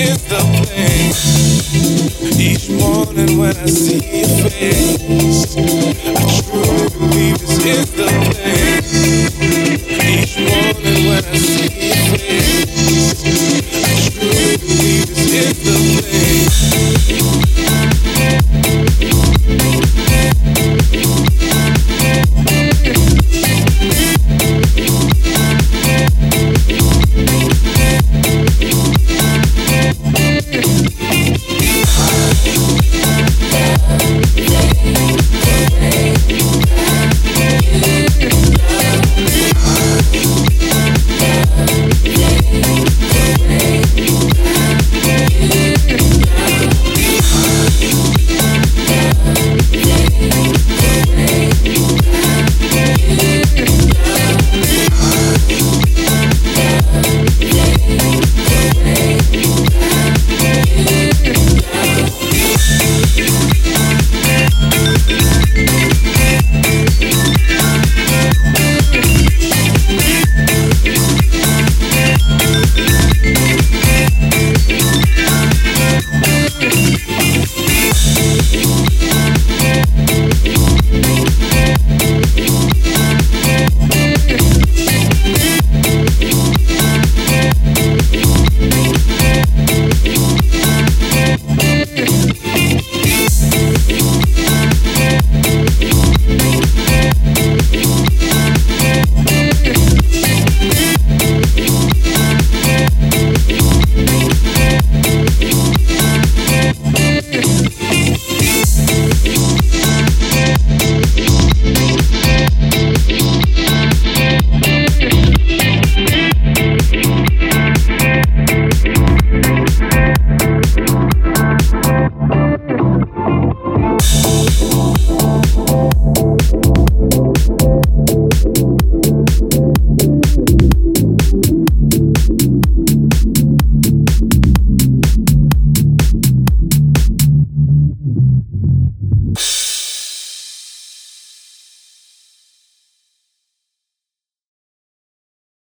is the place. Each morning when I see your face, I truly believe this is the place.